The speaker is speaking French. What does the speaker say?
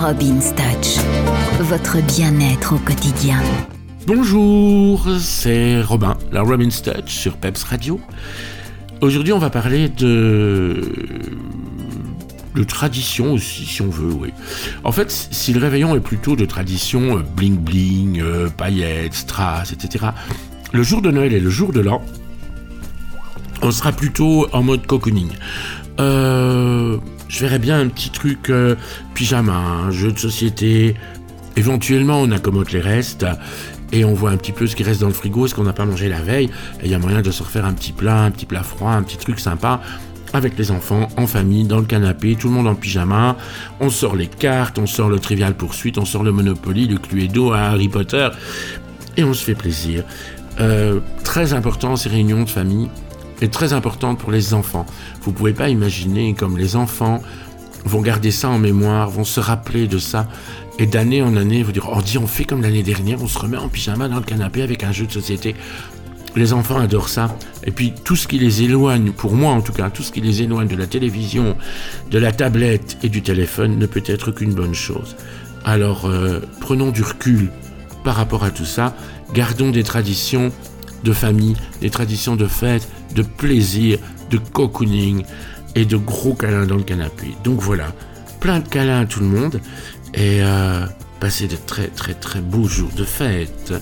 Robin Touch, votre bien-être au quotidien. Bonjour, c'est Robin, la Robin Touch sur Peps Radio. Aujourd'hui, on va parler de de tradition aussi, si on veut, oui. En fait, si le réveillon est plutôt de tradition euh, bling bling, euh, paillettes, strass, etc., le jour de Noël et le jour de l'an, on sera plutôt en mode cocooning. Euh, verrais bien un petit truc pyjama, un jeu de société. Éventuellement, on accommode les restes et on voit un petit peu ce qui reste dans le frigo, ce qu'on n'a pas mangé la veille. Et il y a moyen de se refaire un petit plat, un petit plat froid, un petit truc sympa avec les enfants, en famille, dans le canapé, tout le monde en pyjama. On sort les cartes, on sort le Trivial Poursuite, on sort le Monopoly, le Cluedo à Harry Potter, et on se fait plaisir. Euh, très important ces réunions de famille, et très importante pour les enfants. Vous pouvez pas imaginer comme les enfants vont garder ça en mémoire, vont se rappeler de ça, et d'année en année, vous dire, on oh, dit, on fait comme l'année dernière, on se remet en pyjama dans le canapé avec un jeu de société. Les enfants adorent ça. Et puis tout ce qui les éloigne, pour moi en tout cas, tout ce qui les éloigne de la télévision, de la tablette et du téléphone ne peut être qu'une bonne chose. Alors euh, prenons du recul par rapport à tout ça, gardons des traditions de famille, des traditions de fête, de plaisir, de cocooning et de gros câlins dans le canapé. Donc voilà, plein de câlins à tout le monde et euh, passez de très très très beaux jours de fête.